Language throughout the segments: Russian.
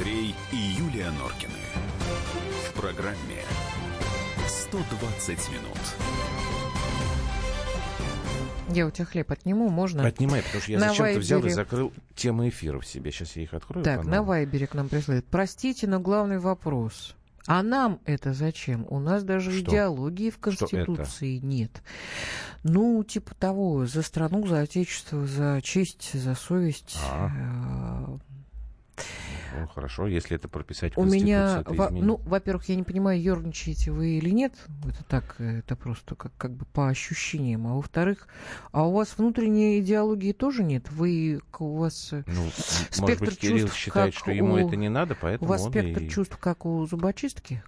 Андрей и Юлия Норкины. В программе 120 минут. Я у тебя хлеб отниму, можно? Отнимай, потому что я зачем-то взял и закрыл темы эфиров себе. Сейчас я их открою. Так, на. Вайбере к нам присылают. Простите, но главный вопрос. А нам это зачем? У нас даже Что? идеологии в? Конституции нет. Ну, типа того, за страну, за отечество, за честь, за совесть. А. Ну, хорошо, если это прописать в У меня, это во- ну, во-первых, я не понимаю, ерничаете вы или нет. Это так, это просто как, как бы по ощущениям. А во-вторых, а у вас внутренней идеологии тоже нет? Вы, у вас, э, Ну, спектр может быть, Кирилл чувств, считает, как что ему у- это не надо, у поэтому вас он спектр и чувств, как у зубочистки?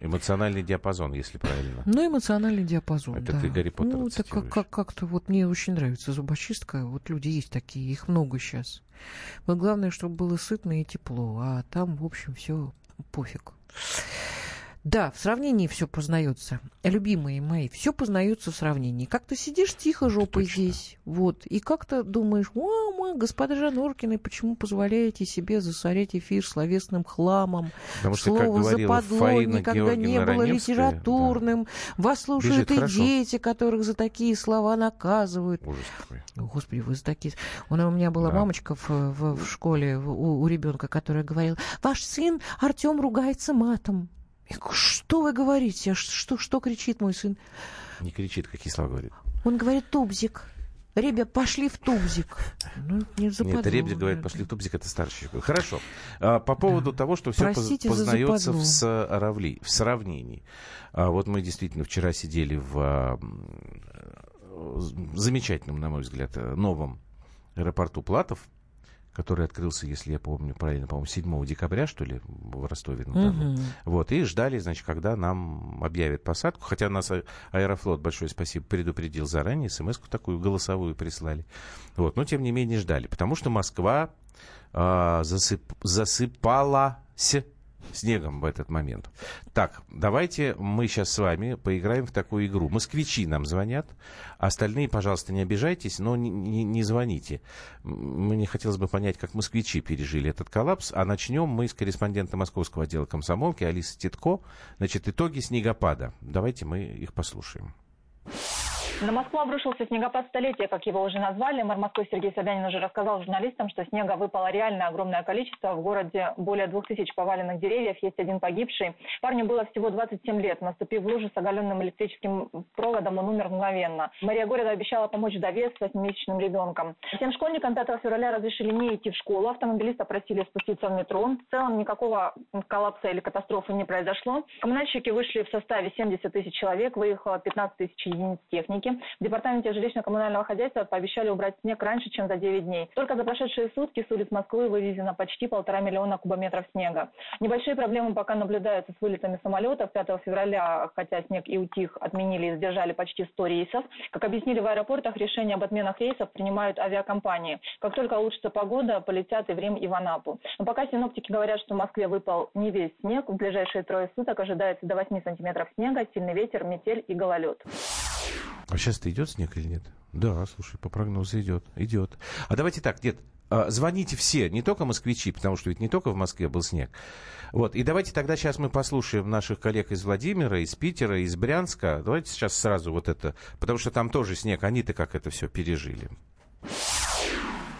Эмоциональный диапазон, если правильно. Ну, эмоциональный диапазон, Это да. ты Гарри Поттера Ну, это как, как, как-то вот мне очень нравится зубочистка. Вот люди есть такие, их много сейчас. Вот главное, чтобы было сытно и тепло, а там, в общем, все пофиг. Да, в сравнении все познается. Любимые мои, все познается в сравнении. Как ты сидишь тихо жопой точно. здесь, вот, и как-то думаешь, мама, госпожа Норкины, почему позволяете себе засорять эфир словесным хламом? Потому что, Слово западло Фаина никогда не Георгиевна было Раневская, литературным. Вас слушают Бежит и хорошо. дети, которых за такие слова наказывают. да, ужас какой. Господи, вы за такие... У меня была Да. мамочка в, в- в школе у, у ребенка, которая говорила, ваш сын Артем ругается матом. Что вы говорите? Что, что кричит мой сын? Не кричит, какие слова говорит. Он говорит, тубзик. Ребят, пошли в тубзик. Ну, не Нет, западло, Ребзик говорит, да. пошли в тубзик, это старший. человек. Хорошо. А, По поводу того, что все Простите познается в, сравли- в сравнении. А, Вот мы действительно вчера сидели в а, замечательном, на мой взгляд, э, новом аэропорту Платов, который открылся, если я помню правильно, по-моему, 7 декабря, что ли, в Ростове-на-Дону. Мгм. Вот, и ждали, значит, когда нам объявят посадку. Хотя нас а- Аэрофлот, большое спасибо, предупредил заранее, смс такую голосовую прислали. Вот, но тем не менее ждали, потому что Москва а, засып- засыпалась снегом в этот момент. Так, давайте мы сейчас с вами поиграем в такую игру. Москвичи нам звонят, остальные, пожалуйста, не обижайтесь, но не, не- не звоните. Мне хотелось бы понять, как москвичи пережили этот коллапс, а начнем мы с корреспондента московского отдела комсомолки Алисы Титко. Значит, итоги снегопада. Давайте мы их послушаем. На Москву обрушился снегопад столетия, как его уже назвали. Мэр Москвы Сергей Собянин уже рассказал журналистам, что снега выпало реально огромное количество. В городе более двух тысяч поваленных деревьев, есть один погибший. Парню было всего 27 лет. Наступив в лужу с оголенным электрическим проводом, он умер мгновенно. Мэрия города обещала помочь вдове с 8-месячным ребенком. Всем школьникам 5 февраля разрешили не идти в школу. Автомобилиста просили спуститься в метро. В целом никакого коллапса или катастрофы не произошло. Коммунальщики вышли в составе 70 тысяч человек, выехало 15 тысяч единиц техники. В департаменте жилищно-коммунального хозяйства пообещали убрать снег раньше, чем за 9 дней. Только за прошедшие сутки с улиц Москвы вывезено почти полтора миллиона кубометров снега. Небольшие проблемы пока наблюдаются с вылетами самолетов. 5 февраля, хотя снег и утих, отменили и задержали почти 100 рейсов. Как объяснили в аэропортах, решение об отменах рейсов принимают авиакомпании. Как только улучшится погода, полетят и в Рим, и в Анапу. Но пока синоптики говорят, что в Москве выпал не весь снег. В ближайшие трое суток ожидается до 8 сантиметров снега, сильный ветер, метель и гололед. А сейчас-то идет снег или нет? Да, слушай, по прогнозу идет. Идет. А давайте так, нет, а, звоните все, не только москвичи, потому что ведь не только в Москве был снег. Вот, и давайте тогда сейчас мы послушаем наших коллег из Владимира, из Питера, из Брянска. Давайте сейчас сразу вот это, потому что там тоже снег, они-то как это все пережили.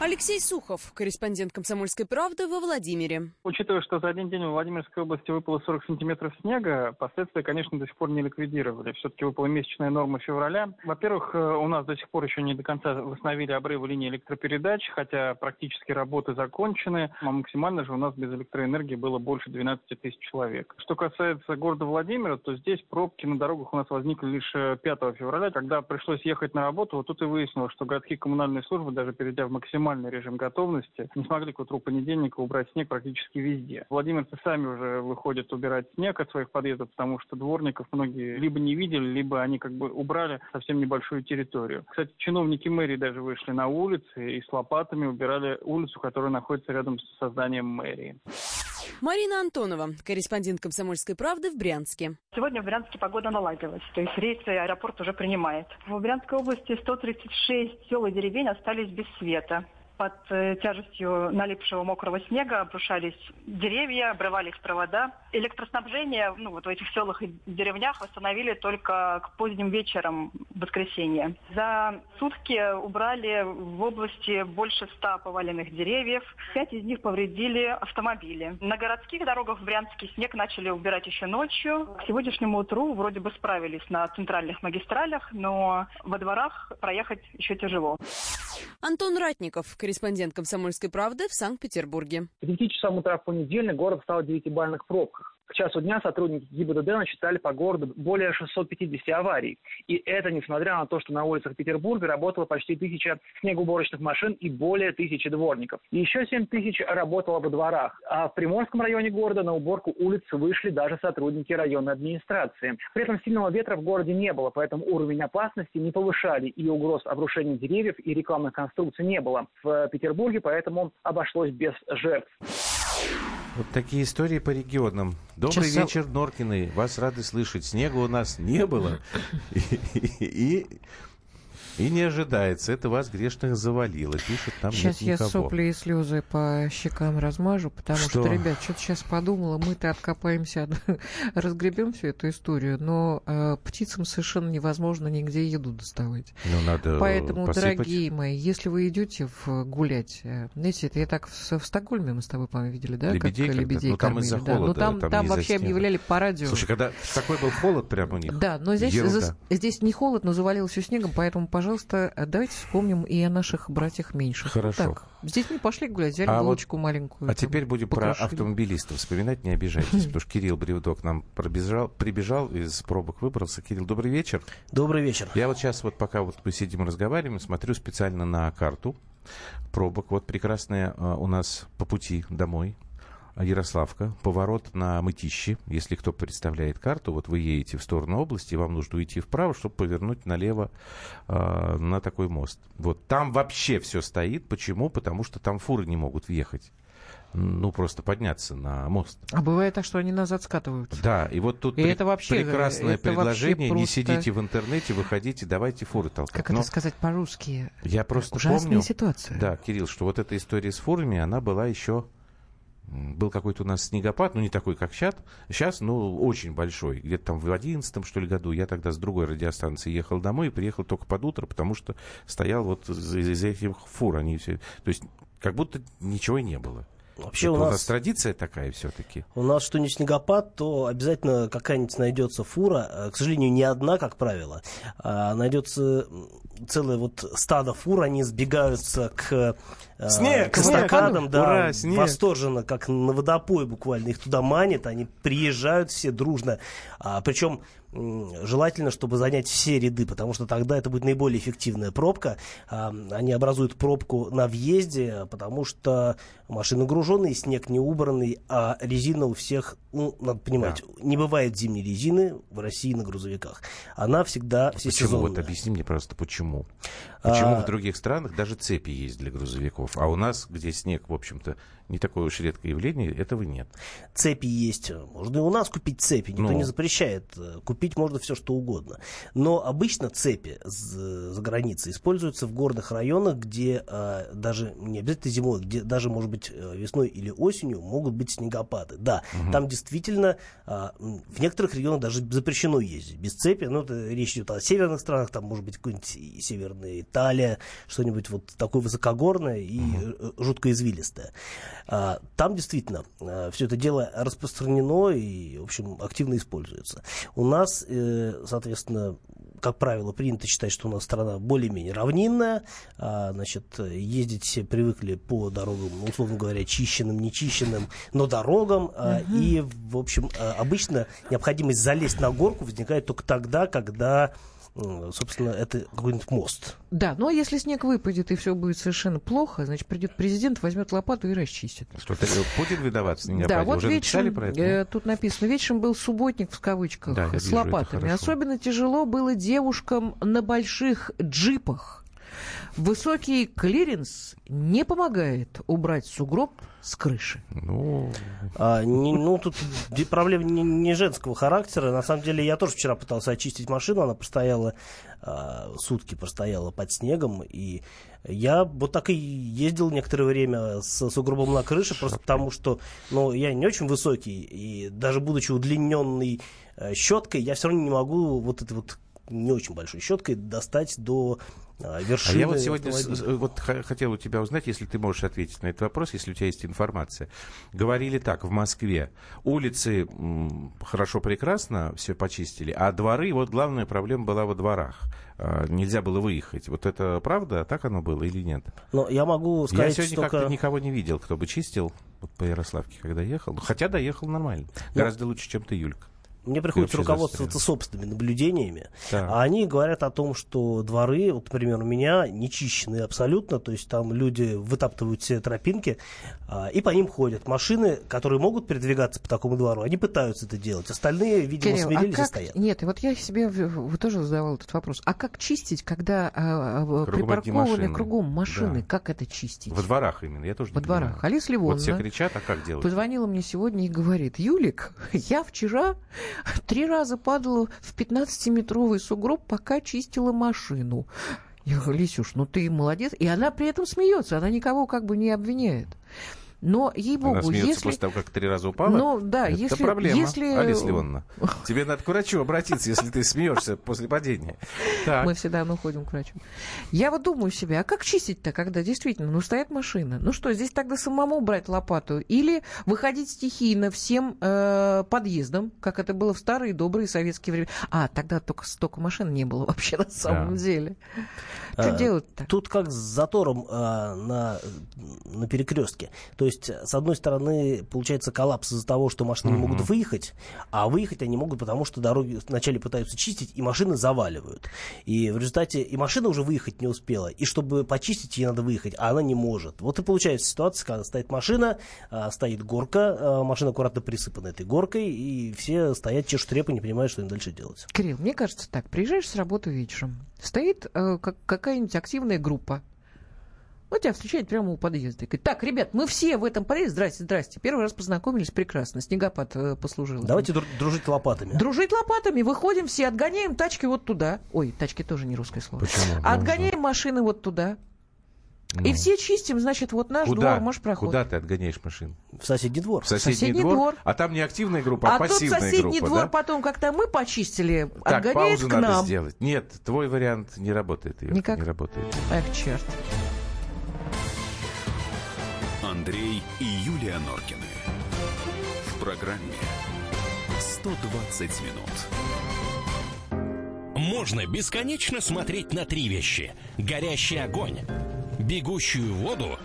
Алексей Сухов, корреспондент «Комсомольской правды» во Владимире. Учитывая, что за один день в Владимирской области выпало 40 сантиметров снега, последствия, конечно, до сих пор не ликвидировали. Все-таки выпала месячная норма февраля. Во-первых, э, у нас до сих пор еще не до конца восстановили обрывы линии электропередач, хотя практически работы закончены. А максимально же у нас без электроэнергии было больше 12 тысяч человек. Что касается города Владимира, то здесь пробки на дорогах у нас возникли лишь э, 5 февраля, когда пришлось ехать на работу. Вот тут и выяснилось, что городские коммунальные службы, даже перейдя в максимальный режим готовности, не смогли к утру понедельника убрать снег практически везде. Владимирцы сами уже выходят убирать снег от своих подъездов, потому что дворников многие либо не видели, либо они как бы убрали совсем небольшую территорию. Кстати, чиновники мэрии даже вышли на улицы и с лопатами убирали улицу, которая находится рядом с созданием мэрии. Марина Антонова, корреспондент «Комсомольской правды» в Брянске. Сегодня в Брянске погода наладилась, то есть рейсы аэропорт уже принимает. В Брянской области 136 сел и деревень остались без света. Под э, тяжестью налипшего мокрого снега обрушались деревья, обрывались провода. Электроснабжение ну, вот в этих селах и деревнях восстановили только к поздним вечерам в воскресенье. За сутки убрали в области больше ста поваленных деревьев. Пять из них повредили автомобили. На городских дорогах в Брянске снег начали убирать еще ночью. К сегодняшнему утру вроде бы справились на центральных магистралях, но во дворах проехать еще тяжело. Антон Ратников, корреспондент «Комсомольской правды» в Санкт-Петербурге. К 9 часам утра в понедельник город стал в 9-бальных пробках. К часу дня сотрудники ГИБДД насчитали по городу более 650 аварий. И это несмотря на то, что на улицах Петербурга работало почти тысяча снегоуборочных машин и более тысячи дворников. И еще 7 тысяч работало во дворах. А в Приморском районе города на уборку улиц вышли даже сотрудники районной администрации. При этом сильного ветра в городе не было, поэтому уровень опасности не повышали, и угроз обрушения деревьев и рекламных конструкций не было. В Петербурге поэтому обошлось без жертв. Вот такие истории по регионам. Добрый Часа- вечер, Норкины. Вас рады слышать. Снега у нас не было. И, и- не ожидается. Это вас грешных завалило. Пишет там Сейчас нет я никого. сопли и слезы по щекам размажу, потому что, Что? ребят, что-то сейчас подумала, мы-то откопаемся, разгребем всю эту историю, но э, птицам совершенно невозможно нигде еду доставать. Ну, надо Поэтому, посыпать. дорогие мои, если вы идете в гулять, э, знаете, это я так в, в Стокгольме мы с тобой, по-моему, видели, да? Лебедей как когда? лебедей Ну, там кормили, из-за да. Ну, холода, там, там там вообще объявляли по радио. Слушай, когда такой был холод прямо у них. Да, но здесь, за- здесь не холод, но завалилось все снегом, поэтому, пожалуйста, э, давайте вспомним и о наших братьях меньших. Хорошо. Так, с детьми пошли гулять, взяли А вот- булочку маленькую. А там, теперь будем про покрошили. автомобилистов вспоминать, не обижайтесь, потому что Кирилл Бревдо к нам пробежал, прибежал, из пробок выбрался. Кирилл, добрый вечер. Добрый вечер. Я вот сейчас, вот пока вот мы сидим и разговариваем, смотрю специально на карту пробок. Вот прекрасная а, у нас по пути домой Ярославка, поворот на Мытищи. Если кто представляет карту, вот вы едете в сторону области, вам нужно уйти вправо, чтобы повернуть налево а, на такой мост. Вот там вообще все стоит. Почему? Потому что там фуры не могут въехать. Ну, просто подняться на мост. А бывает так, что они назад скатываются. Да, и вот тут И пре- это вообще, прекрасное это вообще предложение. Не просто- сидите в интернете, выходите, давайте фуры толкать. Как Но это сказать по-русски? я просто Ужасная помню, ситуация. да, Кирилл, что вот эта история с фурами, она была еще... Был какой-то у нас снегопад, ну не такой, как сейчас, сейчас, но очень большой. Где-то там в одиннадцатом, что ли, году я тогда с другой радиостанции ехал домой и приехал только под утро, потому что стоял вот из, из этих фур. Они все... То есть как будто ничего и не было. Вообще Это у нас, традиция такая все-таки. у нас что не снегопад, то обязательно какая-нибудь найдется фура. Э, К сожалению, не одна, как правило. А найдется целое вот стадо фур, они сбегаются к, э, Снег, к эстакадам, да, Ура, снег! восторженно, как на водопой буквально. Их туда манит, они приезжают все дружно. А, причем желательно, чтобы занять все ряды, потому что тогда это будет наиболее эффективная пробка. А, Они образуют пробку на въезде, потому что машины груженные, снег не убранный, а резина у всех, ну, надо понимать, не бывает зимней резины в России на грузовиках. Она всегда Почему? всесезонная. Вот объясни мне просто, почему. Почему А- в других странах даже цепи есть для грузовиков, а у нас, где снег, в общем-то, не такое уж редкое явление, этого нет. цепи есть. Можно и у нас купить цепи, никто Ну. не запрещает. Э, Купить можно все, что угодно. Но обычно цепи з- за границей используются в горных районах, где э, даже не обязательно зимой, где даже, может быть, э, весной или осенью могут быть снегопады. Да, там действительно а, в некоторых регионах даже запрещено ездить без цепи. Ну, это речь идет о северных странах, там, может быть, какой-нибудь северная Италия, что-нибудь вот такое высокогорное и э, жутко извилистое. А, Там действительно все это дело распространено и, в общем, активно используется. У нас, э, соответственно, как правило, принято считать, что у нас страна более-менее равнинная. А, Значит, ездить все привыкли по дорогам, условно говоря, чищенным, нечищенным, но дорогам. А, И, в общем, а, обычно необходимость залезть на горку возникает только тогда, когда, собственно, это какой-нибудь мост. Да, но если снег выпадет и все будет совершенно плохо, значит, придет президент, возьмет лопату и расчистит. Что-то э, Путин виноват в снегопаде? Да, вот Уже вечером, про это? э, тут написано, вечером был субботник в кавычках Да, с вижу, это лопатами. Особенно тяжело было девушкам на больших джипах. Высокий клиренс не помогает убрать сугроб с крыши. Ну, А, не- ну, тут проблема не, не женского характера. На самом деле, я тоже вчера пытался очистить машину. Она простояла, а, сутки простояла под снегом. И я вот так и ездил некоторое время с сугробом на крыше, просто потому что, ну, я не очень высокий. И даже будучи удлиненной э, щеткой, я все равно не могу вот этой вот не очень большой щеткой достать до а, а вершины. я вот сегодня с- с- вот хотел у тебя узнать, если ты можешь ответить на этот вопрос, если у тебя есть информация. Говорили так, в Москве улицы м, хорошо, прекрасно, все почистили, а дворы, вот главная проблема была во дворах. А, Нельзя было выехать. Вот это правда? Так оно было или нет? Но я могу Я сказать, сегодня только... как-то никого не видел, кто бы чистил вот по Ярославке, когда ехал. Ну, Хотя доехал нормально. Гораздо лучше, чем ты, Юлька. Мне приходится руководствоваться собственными наблюдениями. Так. А они говорят о том, что дворы, вот, например, у меня не чищены абсолютно, то есть там люди вытаптывают все тропинки а, и по ним ходят. Машины, которые могут передвигаться по такому двору, они пытаются это делать. Остальные, видимо, Кирилл, а смирились и как... стоят. Нет, и вот я себе в- в- тоже задавал этот вопрос. А как чистить, когда а, а, Кругом припаркованы машины. кругом машины? Да. Как это чистить? Во дворах именно, я тоже не Во дворах. понимаю. Алис Вот Ливонна все кричат, а как делать? позвонила мне сегодня и говорит, Юлик, я вчера три раза падала в 15-метровый сугроб, пока чистила машину. Я говорю, Лисюш, ну ты молодец. И она при этом смеется, она никого как бы не обвиняет. Но, ей-богу, Она смеется если... после того, как три раза упала? Ну, да, Это если- проблема, если- Алиса Ливоновна. Тебе надо к врачу обратиться, если ты смеешься после падения. Так. Мы всегда ну, ходим к врачу. Я вот думаю себе, а как чистить-то, когда действительно, ну, стоят машины? Ну что, здесь тогда самому брать лопату? Или выходить стихийно всем э, подъездом, как это было в старые добрые советские времена? А, тогда только столько машин не было вообще на самом Да. деле. Что А, делать-то? Тут как с затором а, на, на перекрестке. То есть, с одной стороны, получается коллапс из-за того, что машины не могут выехать, а выехать они могут, потому что дороги вначале пытаются чистить, и машины заваливают. И в результате и машина уже выехать не успела, и чтобы почистить, ей надо выехать, а она не может. Вот и получается ситуация, когда стоит машина, а, стоит горка, а, машина аккуратно присыпана этой горкой, и все стоят, чешут репы, не понимают, что им дальше делать. Кирилл, мне кажется так, приезжаешь с работы вечером, стоит э, как, какая-нибудь активная группа, вот тебя встречает прямо у подъезда. И говорит, так, ребят, мы все в этом подъезде, здрасте, здрасте. Первый раз познакомились, прекрасно, снегопад э, послужил. Давайте дру- дружить лопатами. Дружить лопатами, выходим все, отгоняем тачки вот туда. Ой, тачки тоже не русское слово. Почему? Отгоняем машины вот туда. И Ну. все чистим, значит, вот наш Куда? двор, может, проход. Куда ты отгоняешь машину? В соседний двор. В соседний, соседний двор? двор. А там не активная группа, а, А пассивная соседний группа, двор да? потом, когда мы почистили, Так, отгоняет паузу к надо нам. сделать. Нет, твой вариант не работает, Юрка, Никак? не работает. Эх, черт. Андрей и Юлия Норкины. В программе 120 минут. Можно бесконечно смотреть на три вещи. Горящий огонь, бегущую воду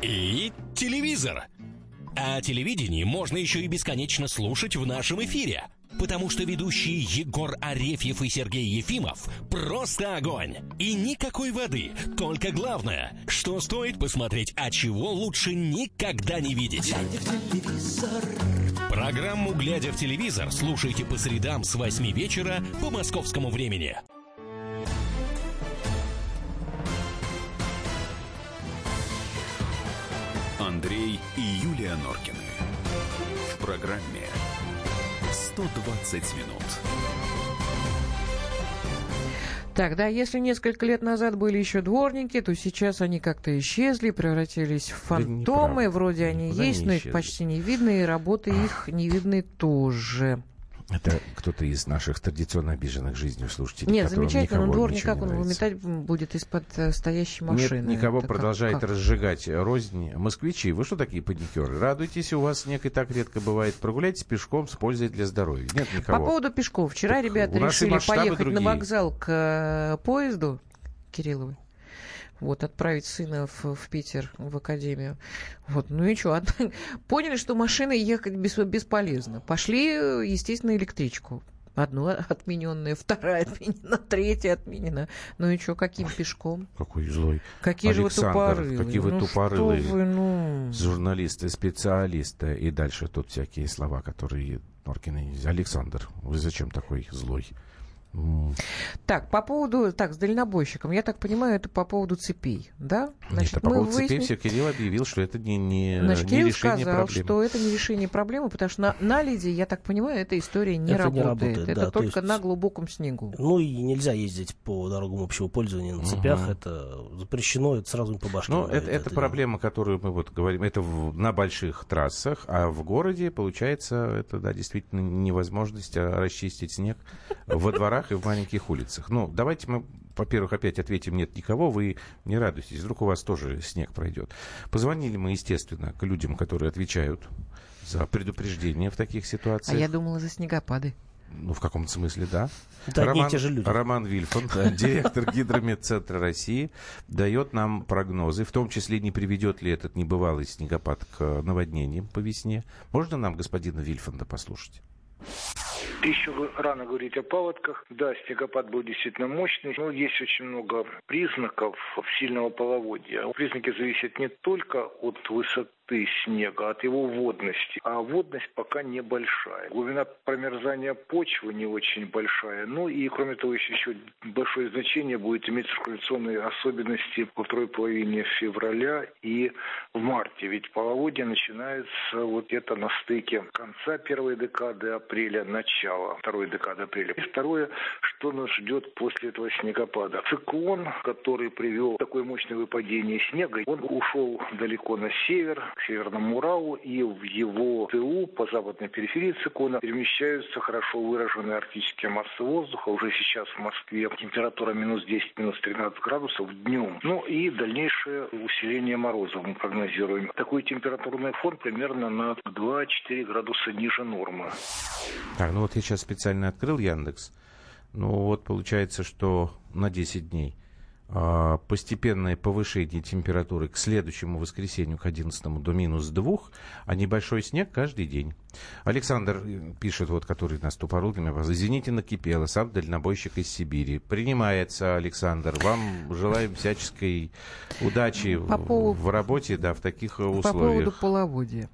и телевизор. А телевидение можно еще и бесконечно слушать в нашем эфире. Потому что ведущие Егор Арефьев и Сергей Ефимов просто огонь. И никакой воды. Только главное, что стоит посмотреть, а чего лучше никогда не видеть. Программу «Глядя в телевизор» слушайте по средам с 8 вечера по московскому времени. Андрей и Юлия Норкины. В программе 120 минут. Так, да, если несколько лет назад были еще дворники, то сейчас они как-то исчезли, превратились в Да фантомы. неправда. Вроде они Никуда есть, но их исчезли. почти не видно, и работы их не видны тоже. Это кто-то из наших традиционно обиженных жизнью слушателей. Нет, замечательно, но дворник как он нравится. выметать будет из-под э, стоящей машины? Нет, никого Это продолжает как? разжигать рознь. Москвичи, вы что такие паникеры? Радуйтесь, у вас снег и так редко бывает. Прогуляйтесь пешком с пользой для здоровья. Нет По никого. поводу пешков. Вчера Так ребята решили поехать на другие. вокзал к э, поезду Кирилловой. Вот, отправить сына в, в Питер, в академию. Вот, ну и что? Поняли, что машиной ехать бес- бесполезно. Пошли, естественно, электричку. Одна отмененная, вторая отменена, третья отменена. Ну и что, каким пешком? Какой злой. Какие же вы Александр, тупорылые. какие вы ну, тупорылые. Что вы, ну... Журналисты, специалисты. И дальше тут всякие слова, которые Норкины... Александр, вы зачем такой злой? Так, по поводу... Так, с дальнобойщиком. Я так понимаю, это по поводу цепей, да? Значит, Нет, а по поводу выяснили... цепей все Кирилл объявил, что это не, не, Значит, не решение сказал, проблемы. что это не решение проблемы, потому что на, на леди, я так понимаю, эта история не это работает. Не работает. Это да, только есть... на глубоком снегу. Ну и нельзя ездить по дорогам общего пользования на цепях. Угу. Это запрещено, это сразу по башке. Ну, это, это, это проблема, которую мы вот говорим, это в, на больших трассах, а в городе, получается, это, да, действительно невозможность а, расчистить снег во дворах и в маленьких улицах. Ну, давайте мы во-первых, опять ответим «нет никого», вы не радуйтесь, вдруг у вас тоже снег пройдет. Позвонили мы, естественно, к людям, которые отвечают за предупреждение в таких ситуациях. А я думала за снегопады. Ну, в каком-то смысле, да. Это Роман, те же люди. Роман Вильфон, директор Гидрометцентра России, дает нам прогнозы, в том числе не приведет ли этот небывалый снегопад к наводнениям по весне. Можно нам господина Вильфонда послушать? Еще рано говорить о паводках. Да, снегопад был действительно мощный, но есть очень много признаков сильного половодья. Признаки зависят не только от высоты густоты снега, от его водности. А водность пока небольшая. Глубина промерзания почвы не очень большая. Ну и, кроме того, еще, еще большое значение будет иметь циркуляционные особенности во второй половине февраля и в марте. Ведь половодье начинается вот это на стыке конца первой декады апреля, начала второй декады апреля. И второе, что нас ждет после этого снегопада. Циклон, который привел такое мощное выпадение снега, он ушел далеко на север, к Северному Уралу, и в его тылу по западной периферии циклона перемещаются хорошо выраженные арктические массы воздуха. Уже сейчас в Москве температура минус 10, минус 13 градусов днем. Ну и дальнейшее усиление мороза мы прогнозируем. Такой температурный фон примерно на 2-4 градуса ниже нормы. Так, ну вот я сейчас специально открыл Яндекс. Ну вот получается, что на 10 дней. А, постепенное повышение температуры к следующему воскресенью, к 11 до минус 2, а небольшой снег каждый день. Александр э, пишет, вот, который нас тупорылками, извините, накипело, сам дальнобойщик из Сибири. Принимается, Александр. Вам желаем всяческой удачи по поводу, в работе, да, в таких условиях. По поводу половодья.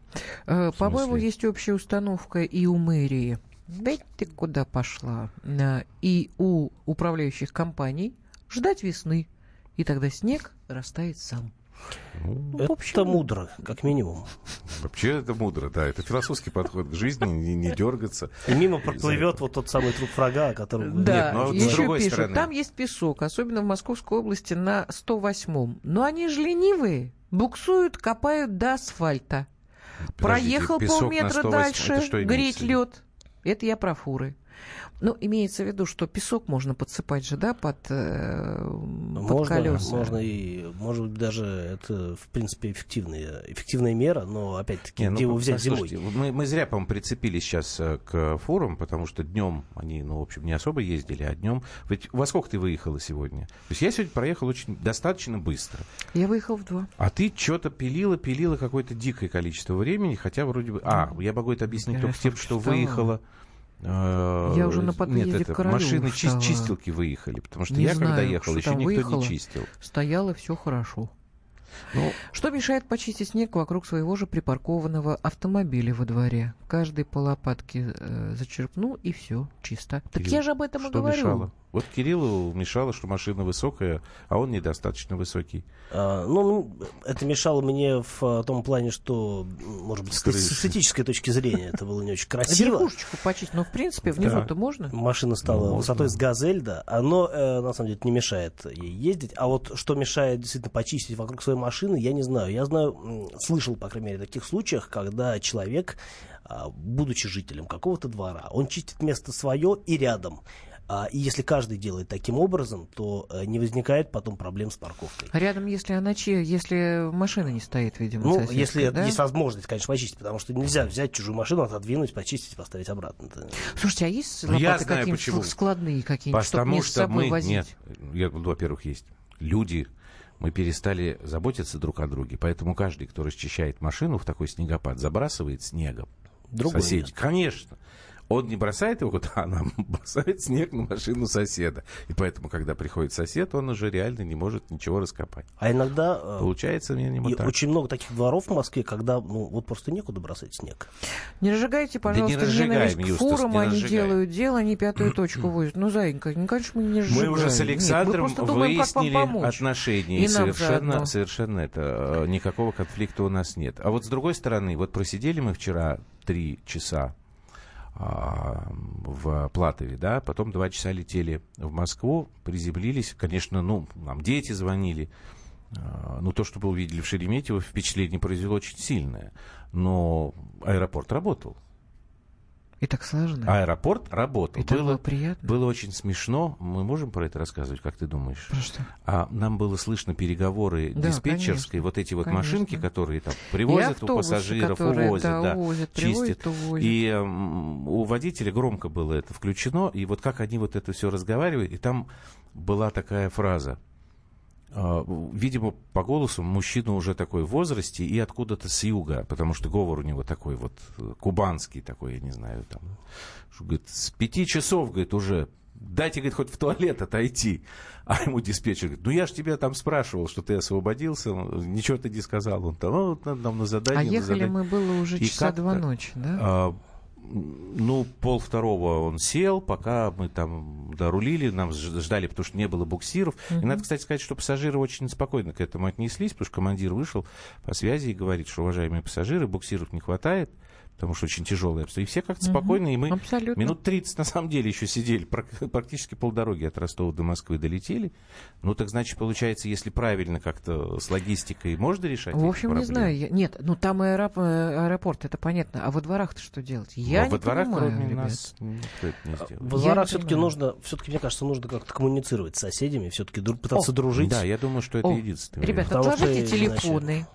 Э, по-моему, есть общая установка и у мэрии. Дайте ты куда пошла. Э, и у управляющих компаний – ждать весны, и тогда снег растает сам. Ну, это общем, мудро, как минимум. Вообще это мудро, да. Это философский подход к жизни, не, не дергаться. И мимо проплывет вот тот самый труп врага, о котором... Да, Нет, но вот еще пишут, стороны... там есть песок, особенно в Московской области на 108-м. Но они же ленивые, буксуют, копают до асфальта. Подождите, Проехал полметра дальше, греть лед. Это я про фуры. Ну, имеется в виду, что песок можно подсыпать же, да, под, э, под можно, колеса. Можно и, может быть, даже это, в принципе, эффективная, эффективная мера, но, опять-таки, Не, где ну, его взять зимой? Мы, мы зря, по-моему, прицепились сейчас э, к форум, потому что днем они, ну, в общем, не особо ездили, а днем... Ведь во сколько ты выехала сегодня? То есть я сегодня проехал очень достаточно быстро. Я выехал в два. А ты что-то пилила, пилила какое-то дикое количество времени, хотя вроде бы... А, я могу это объяснить я только тем, что выехала... Э, Я уже на подъезде Нет, это, к Королеву Машины чис- чистилки выехали, потому что не я знаю, когда ехал, еще никто выехала, не чистил. Стояло все хорошо. Ну, что мешает почистить снег вокруг своего же припаркованного автомобиля во дворе? Каждый по лопатке э, зачерпнул, и все, чисто. Так Кирилл, я же об этом и говорю. Мешало? Вот Кириллу мешало, что машина высокая, а он недостаточно высокий. А, ну, ну это мешало мне в а, том плане, что, может быть, с, с эстетической точки зрения это было не очень красиво. Верхушечку почистить, но, в принципе, внизу-то да. можно. Машина стала ну, высотой с газель, да. Оно, э, на самом деле, не мешает ей ездить. А вот что мешает действительно почистить вокруг своей машины, я не знаю. Я знаю, слышал, по крайней мере, таких случаях, когда человек а, будучи жителем какого-то двора, он чистит место свое и рядом. А, и если каждый делает таким образом, то э, не возникает потом проблем с парковкой. Рядом, если она чья, если машина не стоит, видимо, Ну, если да? есть возможность, конечно, почистить, потому что нельзя взять чужую машину, отодвинуть, почистить, поставить обратно. Слушайте, а есть ну, лопаты какие-нибудь складные какие-нибудь, чтобы не с собой мы... возить? Нет, я, во-первых, есть люди, мы перестали заботиться друг о друге, поэтому каждый, кто расчищает машину в такой снегопад, забрасывает снегом. Другой Соседи. Конечно Он не бросает его куда, она бросает снег на машину соседа. И поэтому, когда приходит сосед, он уже реально не может ничего раскопать. А иногда... э, Получается минимум И так. очень много таких дворов в Москве, когда ну, вот просто некуда бросать снег. Не разжигайте, пожалуйста, не разжигаем, ненависть к Юстас, фурам, не они разжигаем. делают дело, они пятую точку возят. Ну, Зайенька, ну, конечно, мы не разжигаем. Мы уже с Нет, мы Александром просто думаем, выяснили помочь. отношения. И И, совершенно, совершенно это, э, никакого конфликта у нас нет. А вот с другой стороны, вот просидели мы вчера три часа а, в Платове, да, потом два часа летели в Москву, приземлились, конечно, ну, нам дети звонили, а, ну, то, что мы увидели в Шереметьево, впечатление произвело очень сильное, но аэропорт работал. И так сложно. Аэропорт работал. И так было приятно. Было очень смешно. Мы можем про это рассказывать, как ты думаешь? Про что? А нам было слышно переговоры Да, диспетчерской, конечно, вот эти вот конечно. машинки, которые там привозят у автобусы, пассажиров, которые, увозят, да, да, увозят, чистят. привозят, увозят. И у водителя громко было это включено, и вот как они вот это все разговаривают, и там была такая фраза. А, Видимо, по голосу мужчина уже такой в возрасте и откуда-то с юга, потому что говор у него такой вот э, кубанский такой, я не знаю, там. Говорит, с пяти часов, говорит, уже дайте, говорит, хоть в туалет отойти. А ему диспетчер говорит, ну я же тебя там спрашивал, что ты освободился, ничего ты не сказал. Он там, ну, вот надо нам на задание. А на ехали задание». мы было уже И часа два ночи, да? а, ну, пол второго он сел, пока мы там дорулили, нам ждали, потому что не было буксиров. И Мгм. надо, кстати, сказать, что пассажиры очень спокойно к этому отнеслись, потому что командир вышел по связи и говорит, что, уважаемые пассажиры, буксиров не хватает, потому что очень тяжелые обстоятельства. И все как-то спокойно, и мы Абсолютно. минут 30 на самом деле еще сидели, прак- практически полдороги от Ростова до Москвы долетели. Ну, так значит, получается, если правильно как-то с логистикой можно решать В общем, не знаю. я- Нет, ну там аэроп- э, аэропорт, это понятно. А во дворах-то что делать? Я Но не во дворах, понимаю, кроме ребят. нас, никто это не сделает. В Я дворах все-таки нужно, все-таки, мне кажется, нужно как-то коммуницировать с соседями, все-таки пытаться дружить. Да, я думаю, что это О, единственное. Ребята, отложите иначе- телефоны.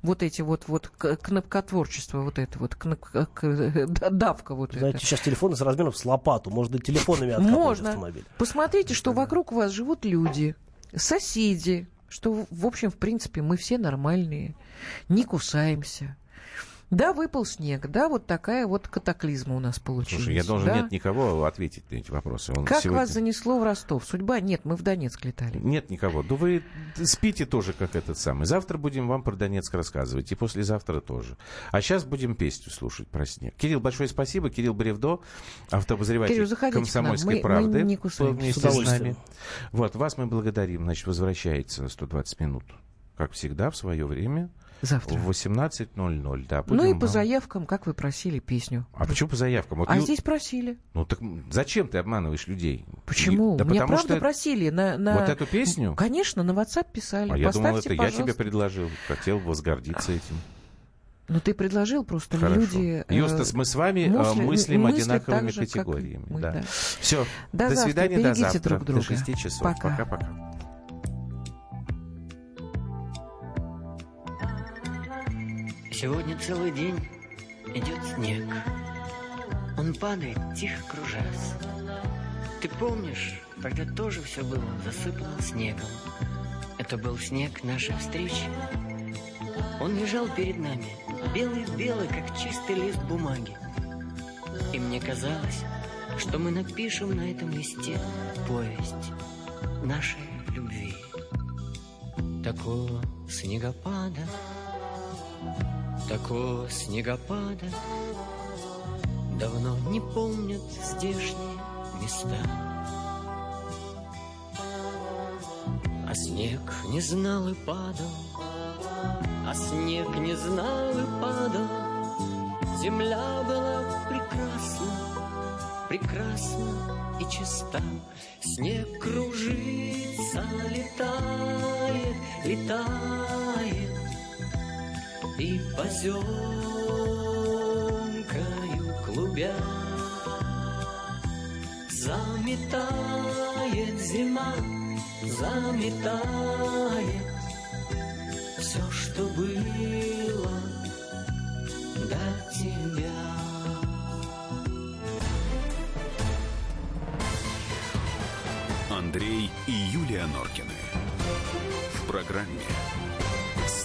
Вот эти вот, вот кнопкотворчество, вот это вот, кноп- к- д- давка вот Знаете, это. сейчас телефоны с размером с лопату. Можно и телефонами откапывать Можно. автомобиль. Посмотрите, что вокруг вас живут люди, соседи, что, в общем, в принципе, мы все нормальные, не кусаемся. Да, выпал снег, да, вот такая вот катаклизма у нас получилась. Слушай, я должен да? нет никого ответить на эти вопросы. Он Как сегодня- вас занесло в Ростов? Судьба? Нет, мы в Донецк летали. Нет никого. Да вы спите тоже, как этот самый. Завтра будем вам про Донецк рассказывать. И послезавтра тоже. А сейчас будем песню слушать про снег. Кирилл, большое спасибо. Кирилл Бревдо, автообозреватель Кирилл, комсомольской Мы- мы правды. не кусаемся. был вместе С с, нами. Вот, вас мы благодарим. Значит, возвращается 120 минут. Как всегда, в свое время. Завтра. В 18.00. Да, Ну и по заявкам, как вы просили песню. А почему по заявкам? Вот А Ю- здесь просили. Ну так зачем ты обманываешь людей? Почему? Да Меня потому правда что просили на, на... Вот эту песню? Конечно, на WhatsApp писали. А я думал, Поставьте, это я пожалуйста. тебе предложил. Хотел возгордиться этим. Ну ты предложил, просто Хорошо. люди... э, Юстас, мы с вами э, мысли- мыслим одинаковыми же, категориями. мы, да. да. Все. До До, завтра. свидания, до Берегите завтра. друг друга. До 6 часов. Пока. Пока-пока. Сегодня целый день идет снег. Он падает, тихо кружась. Ты помнишь, тогда тоже все было засыпано снегом. Это был снег нашей встречи. Он лежал перед нами, белый-белый, как чистый лист бумаги. И мне казалось, что мы напишем на этом листе повесть нашей любви. Такого снегопада Такого снегопада Давно не помнят здешние места. А снег не знал и падал А снег не знал и падал. Земля была прекрасна Прекрасна и чиста. Снег кружится, летает, летает и поземкою клубя Заметает зима, заметает Все, что было до тебя Андрей и Юлия Норкины. В программе